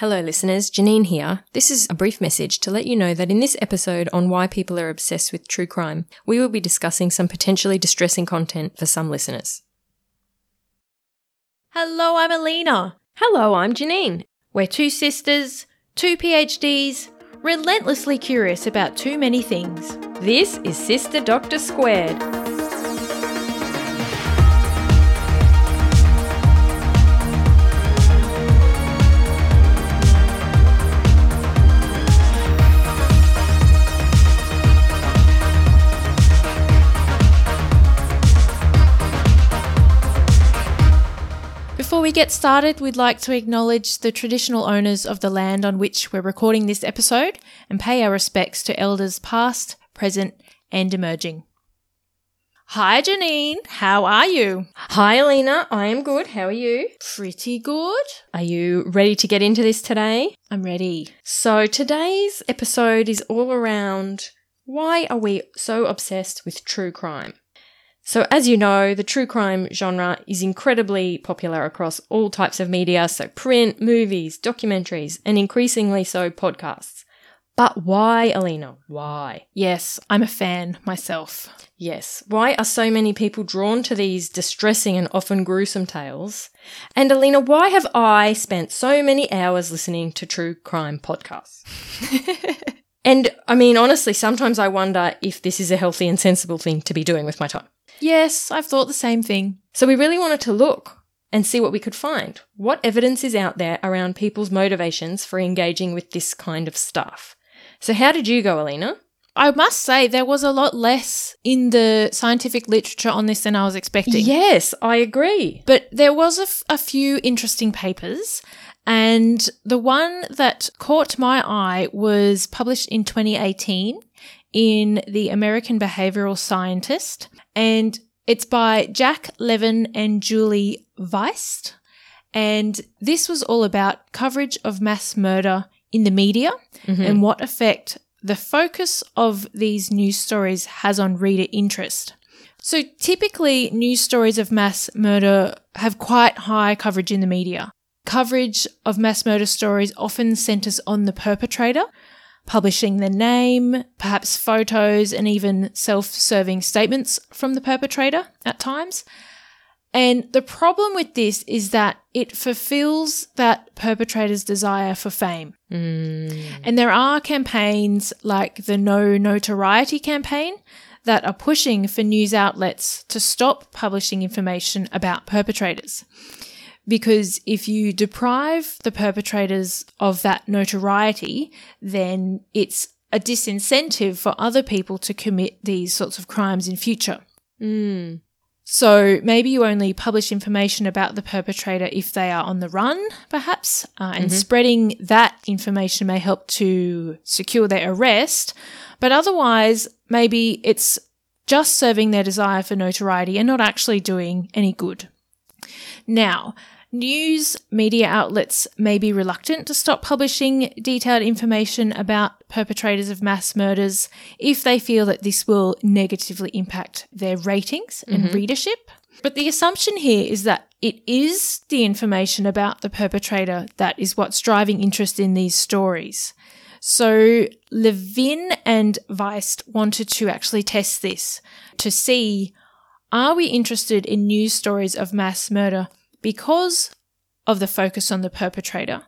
Hello, listeners. Janine here. This is a brief message to let you know that in this episode on why people are obsessed with true crime, we will be discussing some potentially distressing content for some listeners. Hello, I'm Alina. Hello, I'm Janine. We're two sisters, two PhDs, relentlessly curious about too many things. This is Sister Doctor Squared. We get started, we'd like to acknowledge the traditional owners of the land on which we're recording this episode and pay our respects to elders past, present, and emerging. Hi, Janine. How are you? Hi, Alina. I am good. How are you? Pretty good. Are you ready to get into this today? I'm ready. So, today's episode is all around why are we so obsessed with true crime? So, as you know, the true crime genre is incredibly popular across all types of media, so print, movies, documentaries, and increasingly so podcasts. But why, Alina? Why? Yes, I'm a fan myself. Yes, why are so many people drawn to these distressing and often gruesome tales? And Alina, why have I spent so many hours listening to true crime podcasts? and I mean, honestly, sometimes I wonder if this is a healthy and sensible thing to be doing with my time. Yes, I've thought the same thing. So we really wanted to look and see what we could find. What evidence is out there around people's motivations for engaging with this kind of stuff? So how did you go, Alina? I must say, there was a lot less in the scientific literature on this than I was expecting. Yes, I agree. But there was a, f- a few interesting papers, and the one that caught my eye was published in 2018 in the American Behavioral Scientist, and it's by Jack Levin and Julie Wiest. And this was all about coverage of mass murder in the media mm-hmm. and what effect the focus of these news stories has on reader interest. So typically, news stories of mass murder have quite high coverage in the media. Coverage of mass murder stories often centers on the perpetrator, publishing the name, perhaps photos, and even self serving statements from the perpetrator at times. And the problem with this is that it fulfills that perpetrator's desire for fame. Hmm. And there are campaigns like the No Notoriety campaign that are pushing for news outlets to stop publishing information about perpetrators. Because if you deprive the perpetrators of that notoriety, then it's a disincentive for other people to commit these sorts of crimes in future. So maybe you only publish information about the perpetrator if they are on the run, perhaps, uh, and spreading that information may help to secure their arrest. But otherwise, maybe it's just serving their desire for notoriety and not actually doing any good. Now, news media outlets may be reluctant to stop publishing detailed information about perpetrators of mass murders if they feel that this will negatively impact their ratings and mm-hmm. readership. But the assumption here is that it is the information about the perpetrator that is what's driving interest in these stories. So Levin and Wiest wanted to actually test this to see are we interested in news stories of mass murder because of the focus on the perpetrator?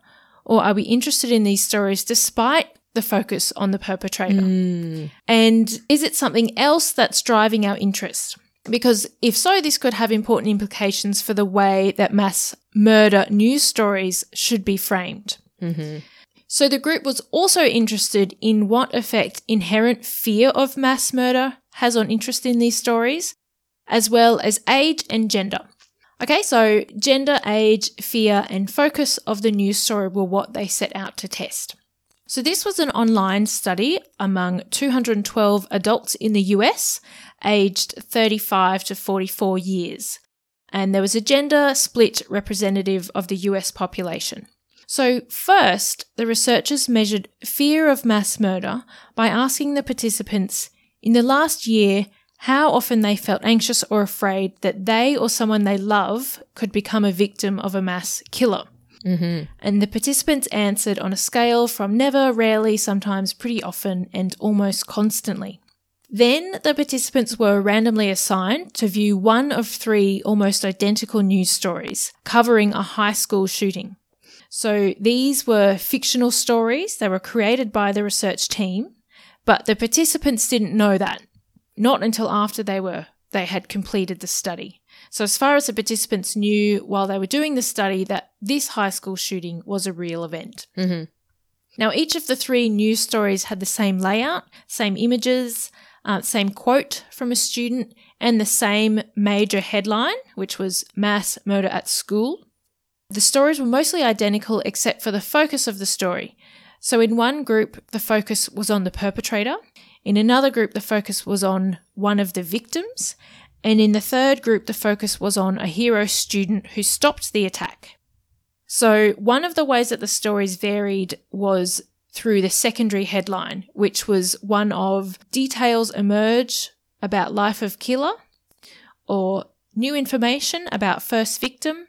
Or are we interested in these stories despite the focus on the perpetrator? Hmm. And is it something else that's driving our interest? Because if so, this could have important implications for the way that mass murder news stories should be framed. Mm-hmm. So the group was also interested in what effect inherent fear of mass murder has on interest in these stories, as well as age and gender. Okay, so gender, age, fear, and focus of the news story were what they set out to test. So, this was an online study among 212 adults in the US, aged 35 to 44 years. And there was a gender split representative of the US population. So, first, the researchers measured fear of mass murder by asking the participants in the last year how often they felt anxious or afraid that they or someone they love could become a victim of a mass killer. Mm-hmm. And the participants answered on a scale from never, rarely, sometimes pretty often, and almost constantly. Then the participants were randomly assigned to view one of three almost identical news stories covering a high school shooting. So these were fictional stories. They were created by the research team, but the participants didn't know that. Not until after they were they had completed the study. So as far as the participants knew while they were doing the study that this high school shooting was a real event. Mm-hmm. Now each of the three news stories had the same layout, same images, uh, same quote from a student, and the same major headline, which was mass murder at school. The stories were mostly identical except for the focus of the story. So in one group, the focus was on the perpetrator. In another group, the focus was on one of the victims. And in the third group, the focus was on a hero student who stopped the attack. So one of the ways that the stories varied was through the secondary headline, which was one of details emerge about life of killer, or new information about first victim,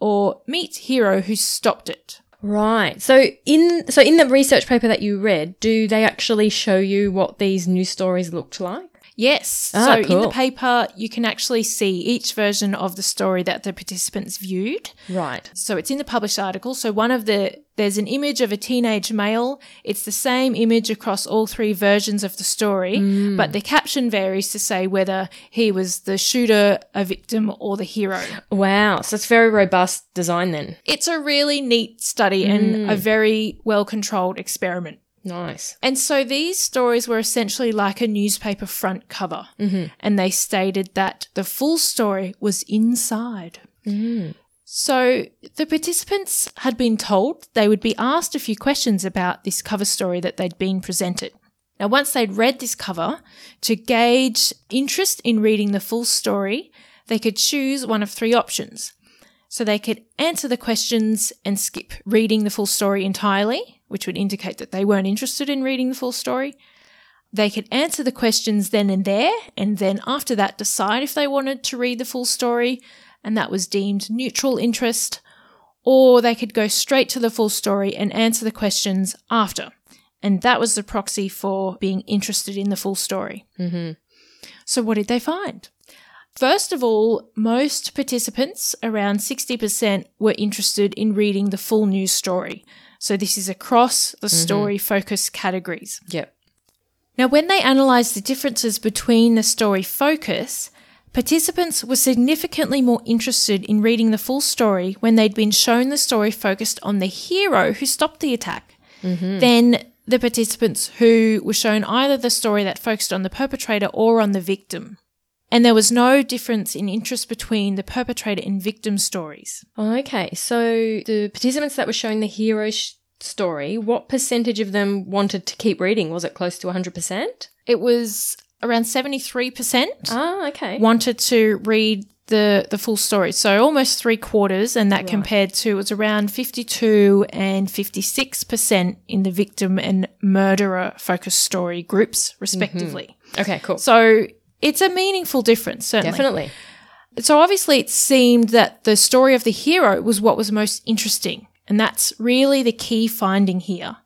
or meet hero who stopped it. Right. So in so in the research paper that you read, do they actually show you what these news stories looked like? Yes. Ah, so in the paper, you can actually see each version of the story that the participants viewed. Right. So it's in the published article. So one of the there's an image of a teenage male. It's the same image across all three versions of the story, but the caption varies to say whether he was the shooter, a victim, or the hero. Wow. So it's very robust design then. It's a really neat study and a very well controlled experiment. Nice. And so these stories were essentially like a newspaper front cover. Mm-hmm. And they stated that the full story was inside. Mm. So the participants had been told they would be asked a few questions about this cover story that they'd been presented. Now, once they'd read this cover, to gauge interest in reading the full story, they could choose one of three options. So they could answer the questions and skip reading the full story entirely, which would indicate that they weren't interested in reading the full story. They could answer the questions then and there, and then after that decide if they wanted to read the full story, and that was deemed neutral interest. Or they could go straight to the full story and answer the questions after, and that was the proxy for being interested in the full story. Mm-hmm. So, what did they find? First of all, most participants, around 60%, were interested in reading the full news story. So, this is across the mm-hmm. story focus categories. Yep. Now, when they analysed the differences between the story focus, participants were significantly more interested in reading the full story when they'd been shown the story focused on the hero who stopped the attack mm-hmm. than the participants who were shown either the story that focused on the perpetrator or on the victim. And there was no difference in interest between the perpetrator and victim stories. Okay. So the participants that were showing the hero sh- story, what percentage of them wanted to keep reading? Was it close to 100%? It was around 73%. Ah, okay. wanted to read the the full story. So almost three quarters, and that compared to it was around fifty two and fifty six percent in the victim and murderer focused story groups, respectively. Okay, cool. So it's a meaningful difference, certainly. Definitely. So obviously, it seemed that the story of the hero was what was most interesting, and that's really the key finding here.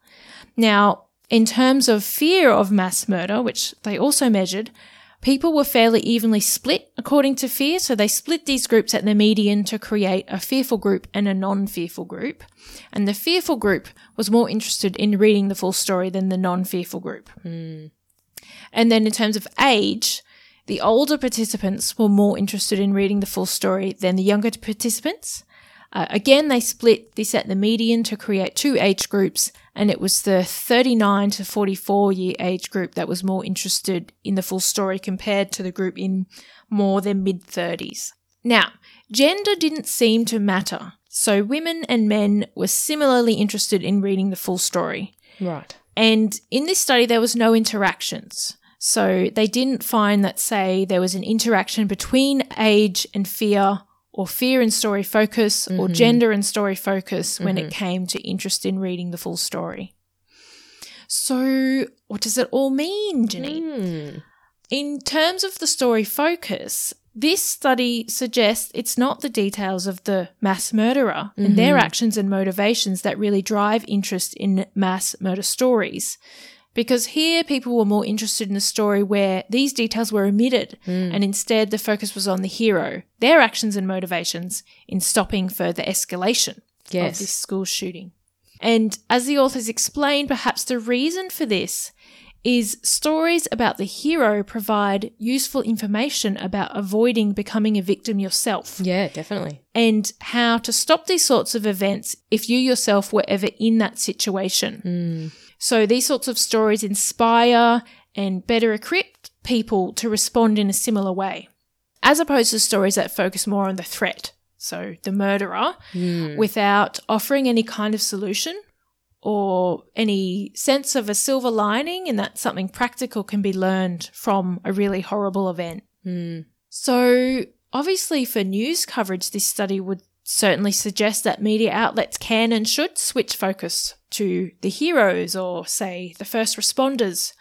Now, in terms of fear of mass murder, which they also measured, people were fairly evenly split according to fear. So they split these groups at the median to create a fearful group and a non fearful group. And the fearful group was more interested in reading the full story than the non fearful group. Hmm. And then in terms of age, the older participants were more interested in reading the full story than the younger participants. Uh, again, they split this at the median to create two age groups, and it was the 39 to 44 year age group that was more interested in the full story compared to the group in more than mid 30s. Now, gender didn't seem to matter, so women and men were similarly interested in reading the full story. Right. And in this study, there was no interactions. So they didn't find that, say, there was an interaction between age and fear, or fear and story focus, or mm-hmm. gender and story focus when it mm-hmm. came to interest in reading the full story. So, what does it all mean, Janine? Hmm. In terms of the story focus, This study suggests it's not the details of the mass murderer and their mm-hmm. actions and motivations that really drive interest in mass murder stories. Because here people were more interested in a story where these details were omitted and instead the focus was on the hero, their actions and motivations in stopping further escalation of this school shooting. And as the authors explain, perhaps the reason for this is stories about the hero provide useful information about avoiding becoming a victim yourself Yeah, definitely. and how to stop these sorts of events if you yourself were ever in that situation. Mm. So these sorts of stories inspire and better equip people to respond in a similar way, as opposed to stories that focus more on the threat, so the murderer, Mm. without offering any kind of solution or any sense of a silver lining and that something practical can be learned from a really horrible event. Mm. So, obviously, for news coverage, this study would certainly suggest that media outlets can and should switch focus to the heroes or, say, the first responders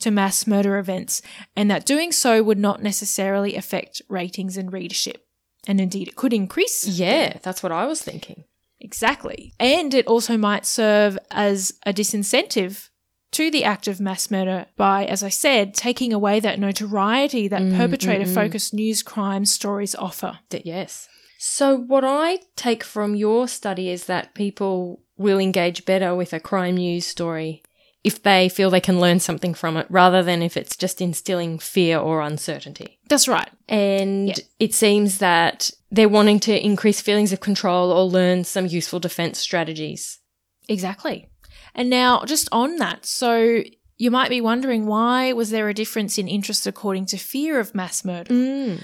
to mass murder events, and that doing so would not necessarily affect ratings and readership. And indeed, it could increase. Yeah, that's what I was thinking. Exactly. And it also might serve as a disincentive to the act of mass murder by, as I said, taking away that notoriety that mm, perpetrator mm, mm. focused news crime stories offer. Yes. So what I take from your study is that people will engage better with a crime news story if they feel they can learn something from it rather than if it's just instilling fear or uncertainty. That's right. And Yeah. it seems that they're wanting to increase feelings of control or learn some useful defense strategies. Exactly. And now, just on that, so you might be wondering why was there a difference in interest according to fear of mass murder? Mm.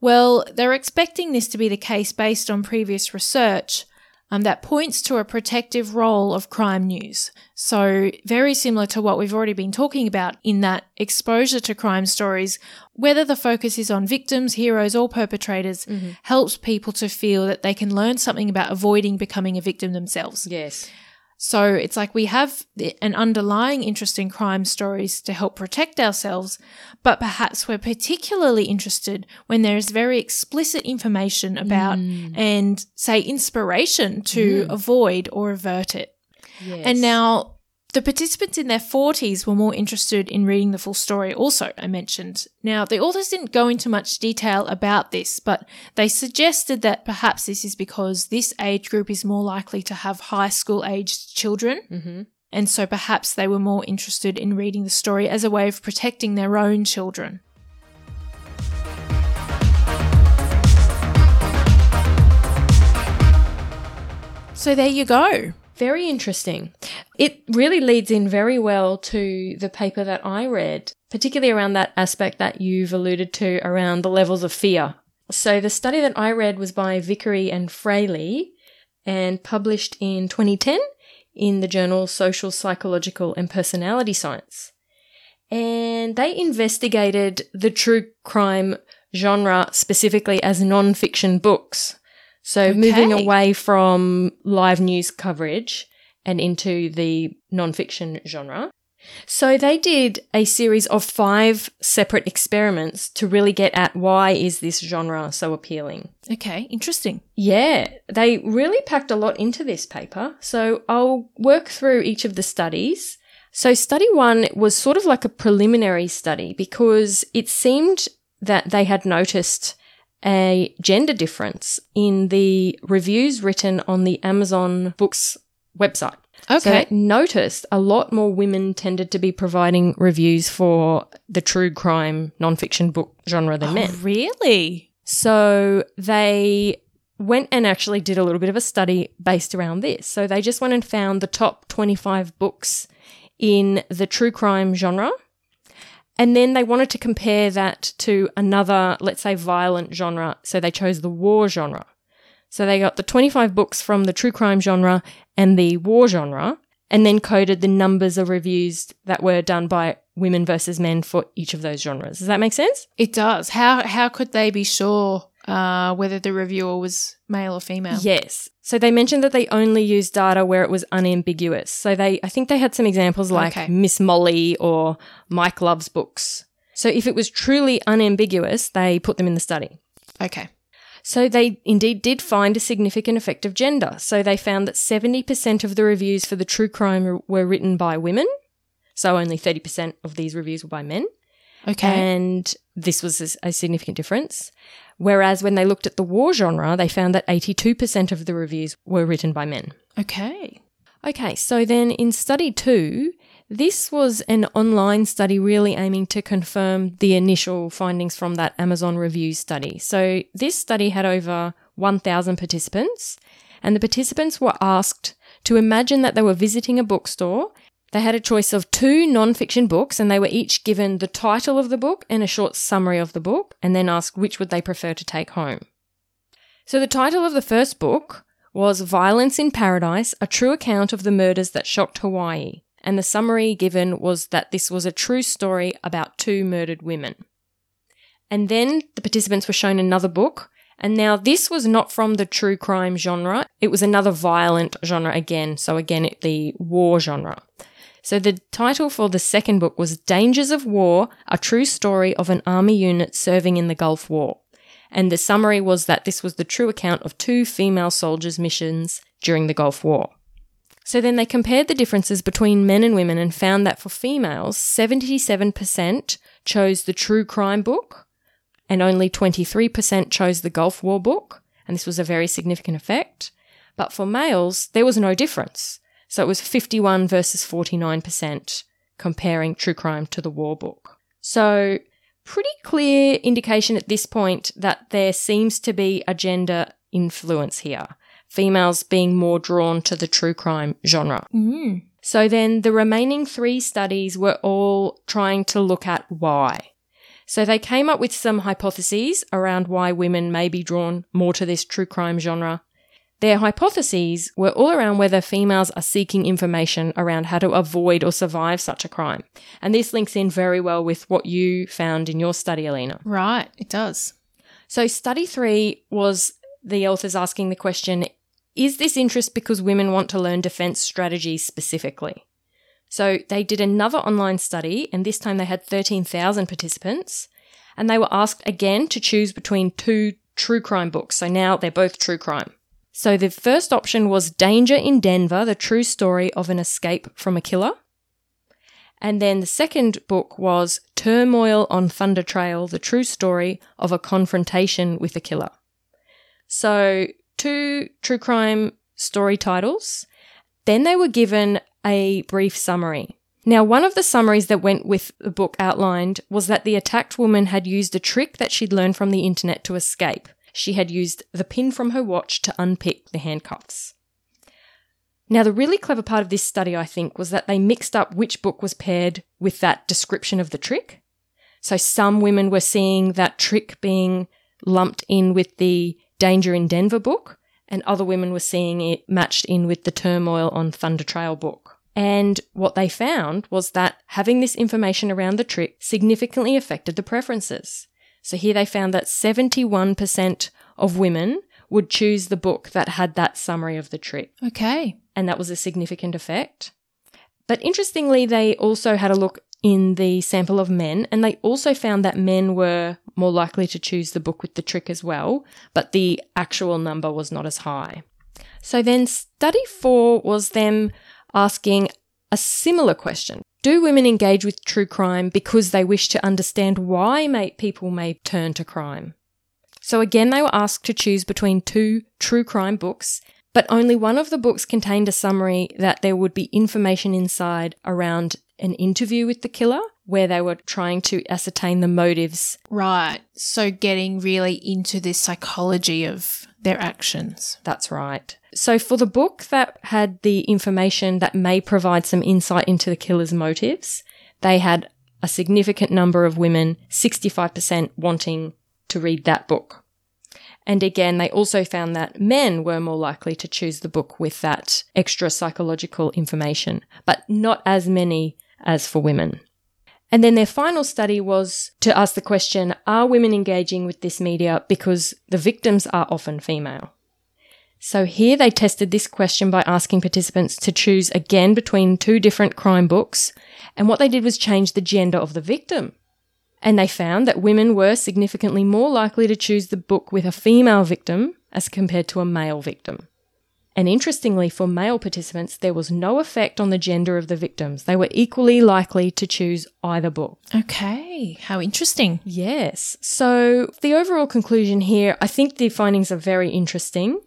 Well, they're expecting this to be the case based on previous research um, that points to a protective role of crime news. So, very similar to what we've already been talking about in that exposure to crime stories, whether the focus is on victims, heroes, or perpetrators, helps people to feel that they can learn something about avoiding becoming a victim themselves. Yes. So it's like we have an underlying interest in crime stories to help protect ourselves, but perhaps we're particularly interested when there is very explicit information about mm. and, say, inspiration to mm. avoid or avert it. Yes. And now the participants in their 40s were more interested in reading the full story, also, I mentioned. Now, the authors didn't go into much detail about this, but they suggested that perhaps this is because this age group is more likely to have high school aged children. hmm And so perhaps they were more interested in reading the story as a way of protecting their own children. So there you go. Very interesting. It really leads in very well to the paper that I read, particularly around that aspect that you've alluded to around the levels of fear. So the study that I read was by Vicary and Fraley and published in 2010 in the journal Social, Psychological and Personality Science. And they investigated the true crime genre specifically as non-fiction books. So moving away from live news coverage and into the non-fiction genre. So they did a series of five separate experiments to really get at why is this genre so appealing. Okay, interesting. Yeah, they really packed a lot into this paper. So I'll work through each of the studies. So study one was sort of like a preliminary study because it seemed that they had noticed a gender difference in the reviews written on the Amazon Books website. Okay. they noticed a lot more women tended to be providing reviews for the true crime nonfiction book genre than oh, men. Oh, really? So they went and actually did a little bit of a study based around this. So they just went and found the top 25 books in the true crime genre. And then they wanted to compare that to another, let's say, violent genre. So they chose the war genre. So they got the 25 books from the true crime genre and the war genre, and then coded the numbers of reviews that were done by women versus men for each of those genres. Does that make sense? It does. How how could they be sure uh, whether the reviewer was male or female? Yes. So they mentioned that they only used data where it was unambiguous. So they, I think they had some examples like Okay. Miss Molly or Mike Loves Books. So if it was truly unambiguous, they put them in the study. Okay. So they indeed did find a significant effect of gender. So they found that 70% of the reviews for the true crime were written by women. So only 30% of these reviews were by men. Okay. And this was a, significant difference. Whereas when they looked at the war genre, they found that 82% of the reviews were written by men. okay. Okay, so then in study two, this was an online study really aiming to confirm the initial findings from that Amazon review study. So this study had over 1,000 participants, and the participants were asked to imagine that they were visiting a bookstore. They had a choice of two non-fiction books, and they were each given the title of the book and a short summary of the book, and then asked which would they prefer to take home. So the title of the first book was Violence in Paradise, a true account of the murders that shocked Hawaii. And the summary given was that this was a true story about two murdered women. And then the participants were shown another book. And now this was not from the true crime genre. It was another violent genre again. So again, the war genre. So the title for the second book was Dangers of War, a true story of an army unit serving in the Gulf War and the summary was that this was the true account of two female soldiers' missions during the Gulf War. So then they compared the differences between men and women and found that for females, 77% chose the true crime book and only 23% chose the Gulf War book, and this was a very significant effect. But for males, there was no difference. So it was 51 versus 49% comparing true crime to the war book. So pretty clear indication at this point that there seems to be a gender influence here. Females being more drawn to the true crime genre. Mm. So then the remaining three studies were all trying to look at why. So they came up with some hypotheses around why women may be drawn more to this true crime genre. Their hypotheses were all around whether females are seeking information around how to avoid or survive such a crime. And this links in very well with what you found in your study, Alina. Right. It does. So, study three was the authors asking the question Is this interest because women want to learn defense strategies specifically? So, they did another online study, and this time they had 13,000 participants, and they were asked again to choose between two true crime books. So, now they're both true crime. So the first option was Danger in Denver, the true story of an escape from a killer. And then the second book was Turmoil on Thunder Trail, the true story of a confrontation with a killer. So two true crime story titles. Then they were given a brief summary. Now, one of the summaries that went with the book outlined was that the attacked woman had used a trick that she'd learned from the internet to escape she had used the pin from her watch to unpick the handcuffs. Now, the really clever part of this study, I think, was that they mixed up which book was paired with that description of the trick. So some women were seeing that trick being lumped in with the Danger in Denver book, and other women were seeing it matched in with the Turmoil on Thunder Trail book. And what they found was that having this information around the trick significantly affected the preferences. So here they found that 71% of women would choose the book that had that summary of the trick. Okay. And that was a significant effect. But interestingly, they also had a look in the sample of men, and they also found that men were more likely to choose the book with the trick as well, but the actual number was not as high. So then, study four was them asking a similar question do women engage with true crime because they wish to understand why may, people may turn to crime? So again, they were asked to choose between two true crime books, but only one of the books contained a summary that there would be information inside around an interview with the killer where they were trying to ascertain the motives. Right. So getting really into the psychology of their actions. That's right. So, for the book that had the information that may provide some insight into the killer's motives, they had a significant number of women, 65% wanting to read that book. And again, they also found that men were more likely to choose the book with that extra psychological information, but not as many as for women. And then their final study was to ask the question Are women engaging with this media because the victims are often female? So here they tested this question by asking participants to choose again between two different crime books. And what they did was change the gender of the victim. And they found that women were significantly more likely to choose the book with a female victim as compared to a male victim. And interestingly, for male participants, there was no effect on the gender of the victims. They were equally likely to choose either book. Okay, how interesting. Yes. So, the overall conclusion here, I think the findings are very interesting.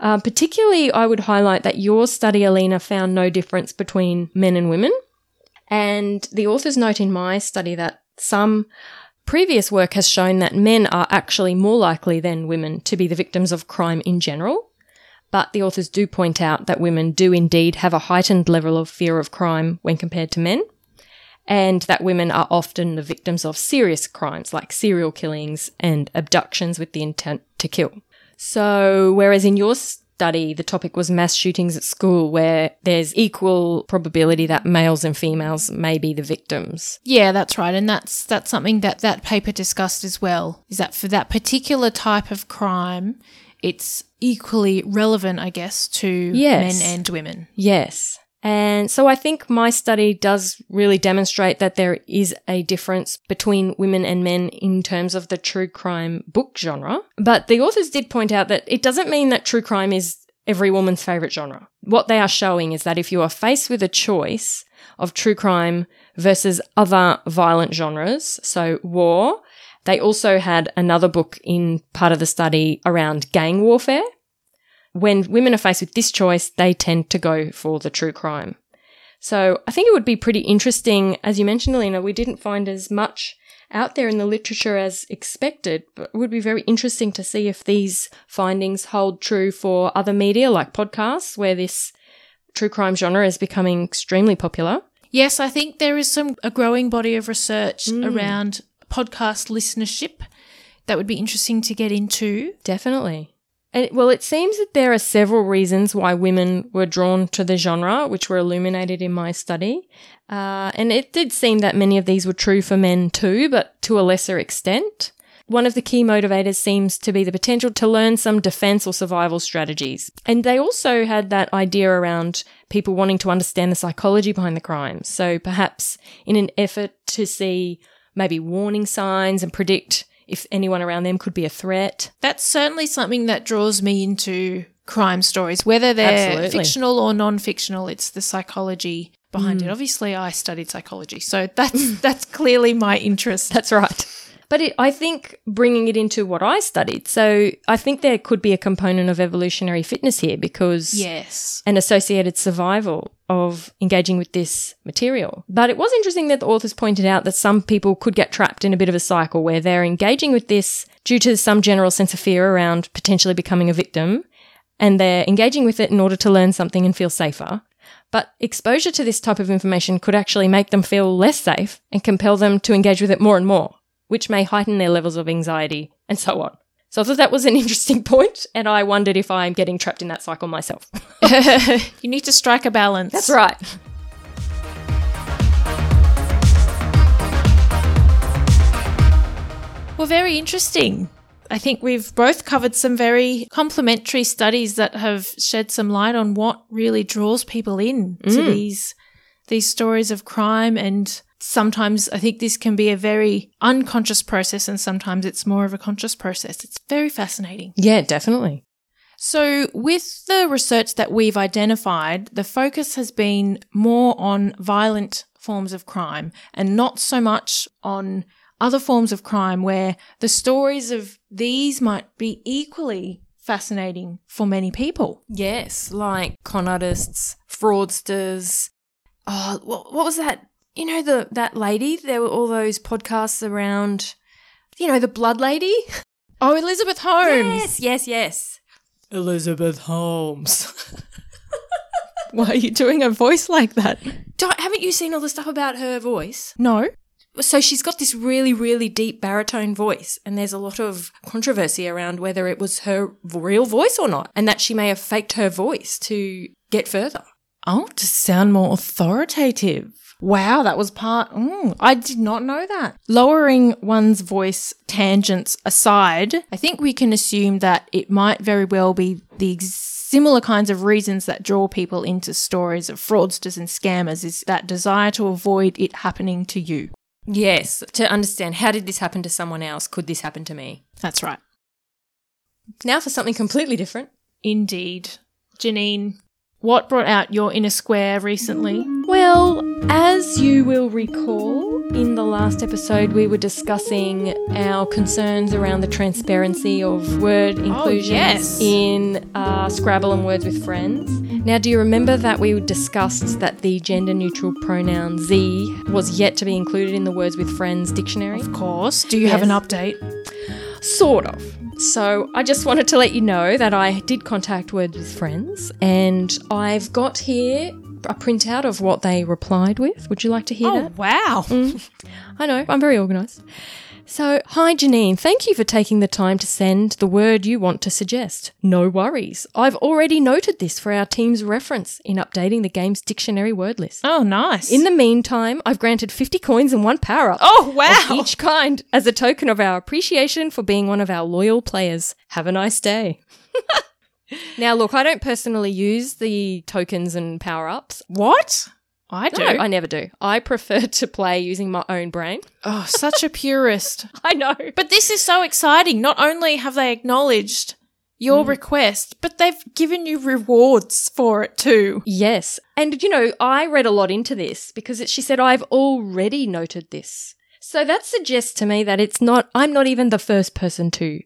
Uh, particularly, I would highlight that your study, Alina, found no difference between men and women. And the authors note in my study that some previous work has shown that men are actually more likely than women to be the victims of crime in general. But the authors do point out that women do indeed have a heightened level of fear of crime when compared to men, and that women are often the victims of serious crimes like serial killings and abductions with the intent to kill. So, whereas in your study, the topic was mass shootings at school, where there's equal probability that males and females may be the victims. Yeah, that's right, and that's that's something that that paper discussed as well. Is that for that particular type of crime, it's equally relevant, I guess, to Yes. men and women. Yes. And so I think my study does really demonstrate that there is a difference between women and men in terms of the true crime book genre. But the authors did point out that it doesn't mean that true crime is every woman's favorite genre. What they are showing is that if you are faced with a choice of true crime versus other violent genres, so war, they also had another book in part of the study around gang warfare when women are faced with this choice, they tend to go for the true crime. So I think it would be pretty interesting. As you mentioned, Alina, we didn't find as much out there in the literature as expected, but it would be very interesting to see if these findings hold true for other media like podcasts, where this true crime genre is becoming extremely popular. Yes, I think there is some a growing body of research Mm. around podcast listenership that would be interesting to get into. Definitely. And, well, it seems that there are several reasons why women were drawn to the genre, which were illuminated in my study. Uh, and it did seem that many of these were true for men too, but to a lesser extent. One of the key motivators seems to be the potential to learn some defense or survival strategies. And they also had that idea around people wanting to understand the psychology behind the crimes. So perhaps in an effort to see maybe warning signs and predict if anyone around them could be a threat. That's certainly something that draws me into crime stories, whether they're Absolutely. fictional or non-fictional. It's the psychology behind Mm. it. Obviously, I studied psychology, so that's that's clearly my interest. That's right. But it, I think bringing it into what I studied, so I think there could be a component of evolutionary fitness here because Yes. an associated survival of engaging with this material. But it was interesting that the authors pointed out that some people could get trapped in a bit of a cycle where they're engaging with this due to some general sense of fear around potentially becoming a victim, and they're engaging with it in order to learn something and feel safer. But exposure to this type of information could actually make them feel less safe and compel them to engage with it more and more, which may heighten their levels of anxiety and so on. So I thought that was an interesting point, and I wondered if I'm getting trapped in that cycle myself. you need to strike a balance. That's right. Well, very interesting. I think we've both covered some very complementary studies that have shed some light on what really draws people in to Mm. these these stories of crime and sometimes I think this can be a very unconscious process and sometimes it's more of a conscious process. It's very fascinating. Yeah, definitely. So, with the research that we've identified, the focus has been more on violent forms of crime and not so much on other forms of crime where the stories of these might be equally fascinating for many people. Yes, like con artists, fraudsters. Oh, what, what was that? You know the that lady. There were all those podcasts around. You know the blood lady. Oh, Elizabeth Holmes. Yes, yes, yes. Elizabeth Holmes. Why are you doing a voice like that? Don't, haven't you seen all the stuff about her voice? No. So she's got this really, really deep baritone voice, and there's a lot of controversy around whether it was her real voice or not, and that she may have faked her voice to get further. Oh, to sound more authoritative. Wow, that was part. Mm, I did not know that. Lowering one's voice tangents aside, I think we can assume that it might very well be the similar kinds of reasons that draw people into stories of fraudsters and scammers is that desire to avoid it happening to you. Yes, to understand how did this happen to someone else? Could this happen to me? That's right. Now for something completely different. Indeed. Janine, what brought out your inner square recently? Well, as you will recall, in the last episode, we were discussing our concerns around the transparency of word inclusions yes. in uh, Scrabble and Words with Friends. Now, do you remember that we discussed that the gender neutral pronoun ze was yet to be included in the Words with Friends dictionary? Of course. Do you have an update? Sort of. So I just wanted to let you know that I did contact Words with Friends and I've got here a printout of what they replied with. Would you like to hear Oh, that? wow. Mm. I know, I'm very organised. So, hi Janine, thank you for taking the time to send the word you want to suggest. No worries. I've already noted this for our team's reference in updating the game's dictionary word list. Oh, nice. In the meantime, I've granted 50 coins and one power up. oh, of wow. each kind as a token of our appreciation for being one of our loyal players. Have a nice day. now, look, I don't personally use the tokens and power ups. What? I do. No, I never do. I prefer to play using my own brain. oh, such a purist. I know. But this is so exciting. Not only have they acknowledged your mm. request, but they've given you rewards for it too. Yes. And, you know, I read a lot into this because it, she said, I've already noted this. So that suggests to me that it's not, I'm not even the first person to.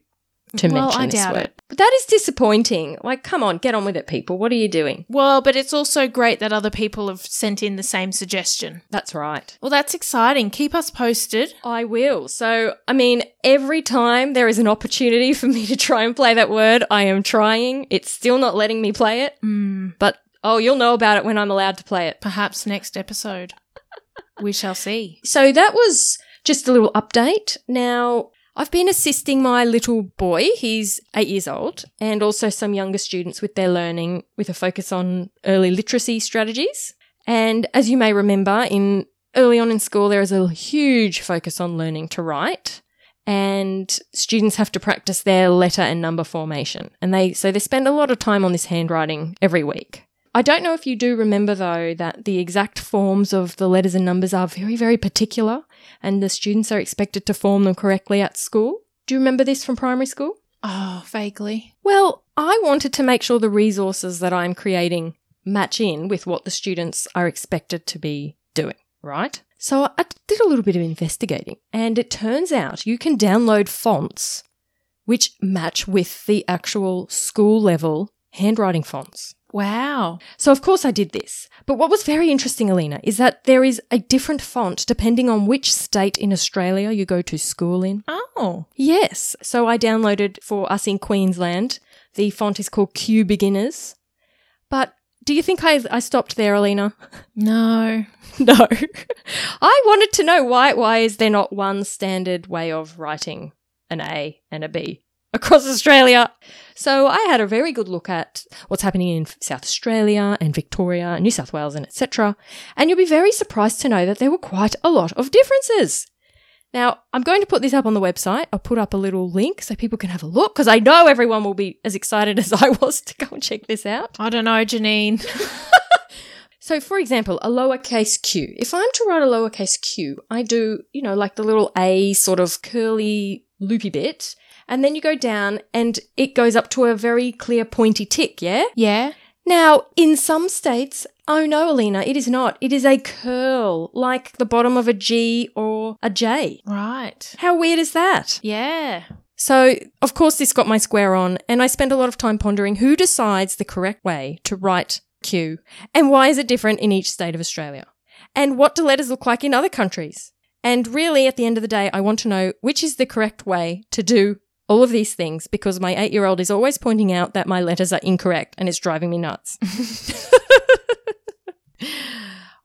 To Well, mention I this doubt word. it. But that is disappointing. Like, come on, get on with it, people. What are you doing? Well, but it's also great that other people have sent in the same suggestion. That's right. Well, that's exciting. Keep us posted. I will. So, I mean, every time there is an opportunity for me to try and play that word, I am trying. It's still not letting me play it, Hmm. but oh, you'll know about it when I'm allowed to play it. Perhaps next episode. we shall see. So, that was just a little update. Now, I've been assisting my little boy, he's eight years old, and also some younger students with their learning with a focus on early literacy strategies. And as you may remember, in early on in school, there is a huge focus on learning to write. And students have to practice their letter and number formation. And they, so they spend a lot of time on this handwriting every week. I don't know if you do remember though that the exact forms of the letters and numbers are very, very particular and the students are expected to form them correctly at school. Do you remember this from primary school? Oh, vaguely. Well, I wanted to make sure the resources that I'm creating match in with what the students are expected to be doing, right? So I did a little bit of investigating and it turns out you can download fonts which match with the actual school level handwriting fonts. Wow. So of course I did this. But what was very interesting, Alina, is that there is a different font depending on which state in Australia you go to school in. Oh. Yes. So I downloaded for us in Queensland. The font is called Q Beginners. But do you think I, I stopped there, Alina? No. no. I wanted to know why why is there not one standard way of writing an A and a B across Australia? So I had a very good look at what's happening in South Australia and Victoria, New South Wales, and etc. And you'll be very surprised to know that there were quite a lot of differences. Now, I'm going to put this up on the website. I'll put up a little link so people can have a look because I know everyone will be as excited as I was to go and check this out. I don't know, Janine. So, for example, a lowercase q. If I'm to write a lowercase q, I do, you know, like the little a sort of curly loopy bit, and then you go down and it goes up to a very clear pointy tick, yeah? yeah. Now, in some states, oh no, Alina, it is not. It is a curl, like the bottom of a G or a J. Right. How weird is that? Yeah. So, of course, this got my square on, and I spent a lot of time pondering who decides the correct way to write Q, and why is it different in each state of Australia? And what do letters look like in other countries? And really, at the end of the day, I want to know which is the correct way to do all of these things because my eight year old is always pointing out that my letters are incorrect and it's driving me nuts.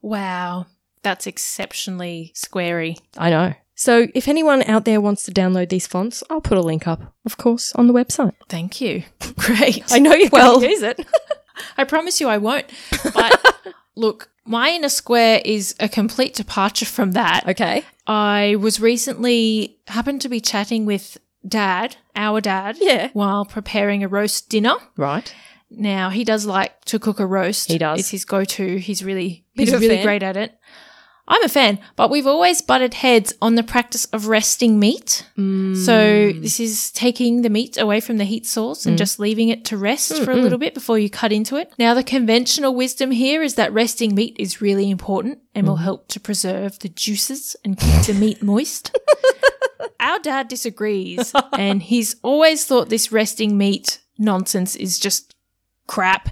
Wow. That's exceptionally squarey. I know. So, if anyone out there wants to download these fonts, I'll put a link up, of course, on the website. Thank you. Great. I know you Well- use it. I promise you I won't. But look, my inner square is a complete departure from that. okay. I was recently happened to be chatting with dad, our dad, Yeah. while preparing a roast dinner. Right. Now he does like to cook a roast. He does. It's his go-to. He's really Bit he's really fan. great at it. I'm a fan, but we've always butted heads on the practice of resting meat. Mm. So this is taking the meat away from the heat source and mm. just leaving it to rest for a little bit before you cut into it. Now, the conventional wisdom here is that resting meat is really important and will mm. help to preserve the juices and keep the meat moist. Our dad disagrees, and he's always thought this resting meat nonsense is just crap,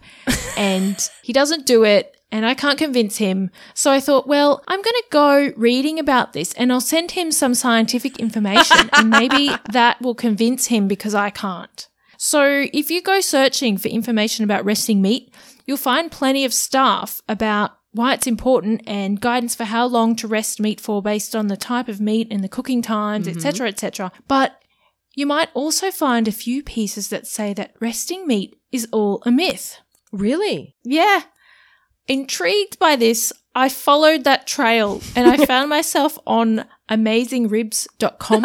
and he doesn't do it. And I can't convince him. So I thought, well, I'm going to go reading about this and I'll send him some scientific information and maybe that will convince him because I can't. So if you go searching for information about resting meat, you'll find plenty of stuff about why it's important and guidance for how long to rest meat for based on the type of meat and the cooking times, etc., etc. But you might also find a few pieces that say that resting meat is all a myth. Really? Yeah. Intrigued by this, I followed that trail and I found myself on amazingribs.com,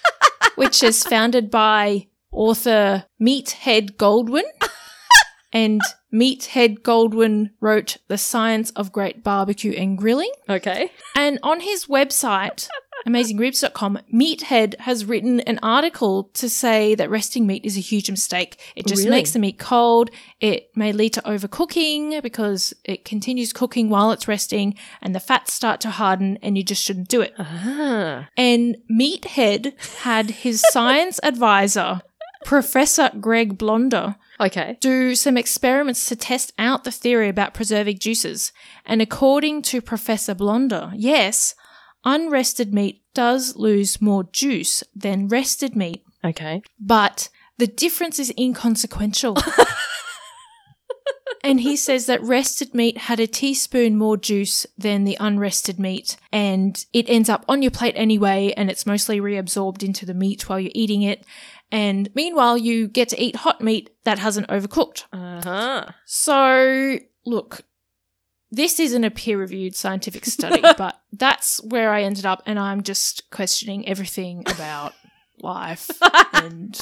which is founded by author Meathead Goldwyn. And Meathead Goldwyn wrote The Science of Great Barbecue and Grilling. Okay. And on his website, amazingribs.com, Meathead has written an article to say that resting meat is a huge mistake. It just Really? makes the meat cold. It may lead to overcooking because it continues cooking while it's resting and the fats start to harden and you just shouldn't do it. Ah. And Meathead had his science advisor, Professor Greg Blonder, Okay. do some experiments to test out the theory about preserving juices. And according to Professor Blonder, yes, unrested meat does lose more juice than rested meat, Okay. but the difference is inconsequential. and he says that rested meat had a teaspoon more juice than the unrested meat, and it ends up on your plate anyway, and it's mostly reabsorbed into the meat while you're eating it. And meanwhile, you get to eat hot meat that hasn't overcooked. Uh huh. So, look, this isn't a peer reviewed scientific study, but that's where I ended up, and I'm just questioning everything about life and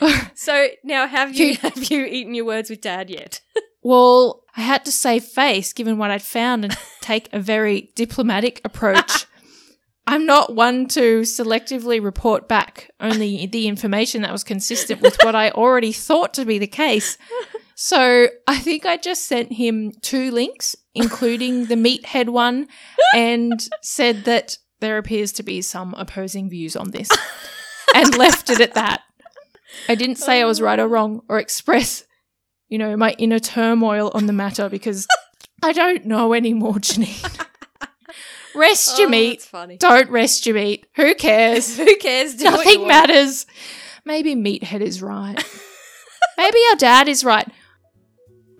So now, have you have you eaten your words with Dad yet? Well, I had to save face given what I'd found and take a very diplomatic approach. I'm not one to selectively report back only the information that was consistent with what I already thought to be the case. So I think I just sent him two links, including the meathead one, and said that there appears to be some opposing views on this and left it at that. I didn't say I was right or wrong or express, you know, my inner turmoil on the matter because I don't know anymore, Janine. Rest your oh, meat. Don't rest your meat. Who cares? Who cares? Do Nothing matters. Maybe Meathead is right. Maybe our dad is right.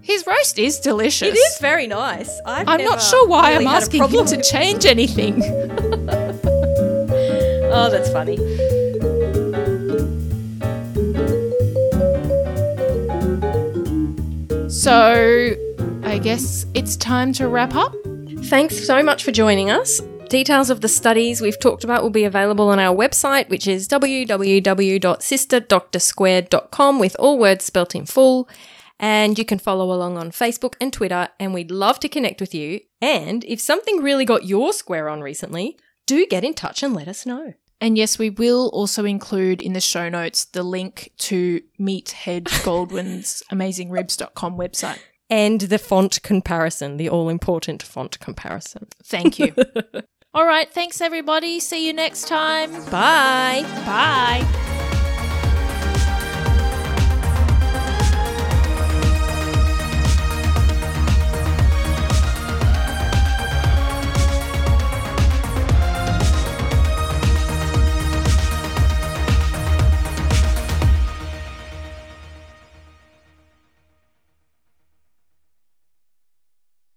His roast is delicious. It is very nice. I've I'm never not sure why really I'm asking him to change anything. Oh, that's funny. So, I guess it's time to wrap up. Thanks so much for joining us. Details of the studies we've talked about will be available on our website, which is www.sisterdoctorsquared.com with all words spelt in full. And you can follow along on Facebook and Twitter, and we'd love to connect with you. And if something really got your square on recently, do get in touch and let us know. And yes, we will also include in the show notes the link to Meathead Goldwyn's amazingribs.com website. And the font comparison, the all important font comparison. Thank you. All right, thanks everybody. See you next time. Bye. Bye.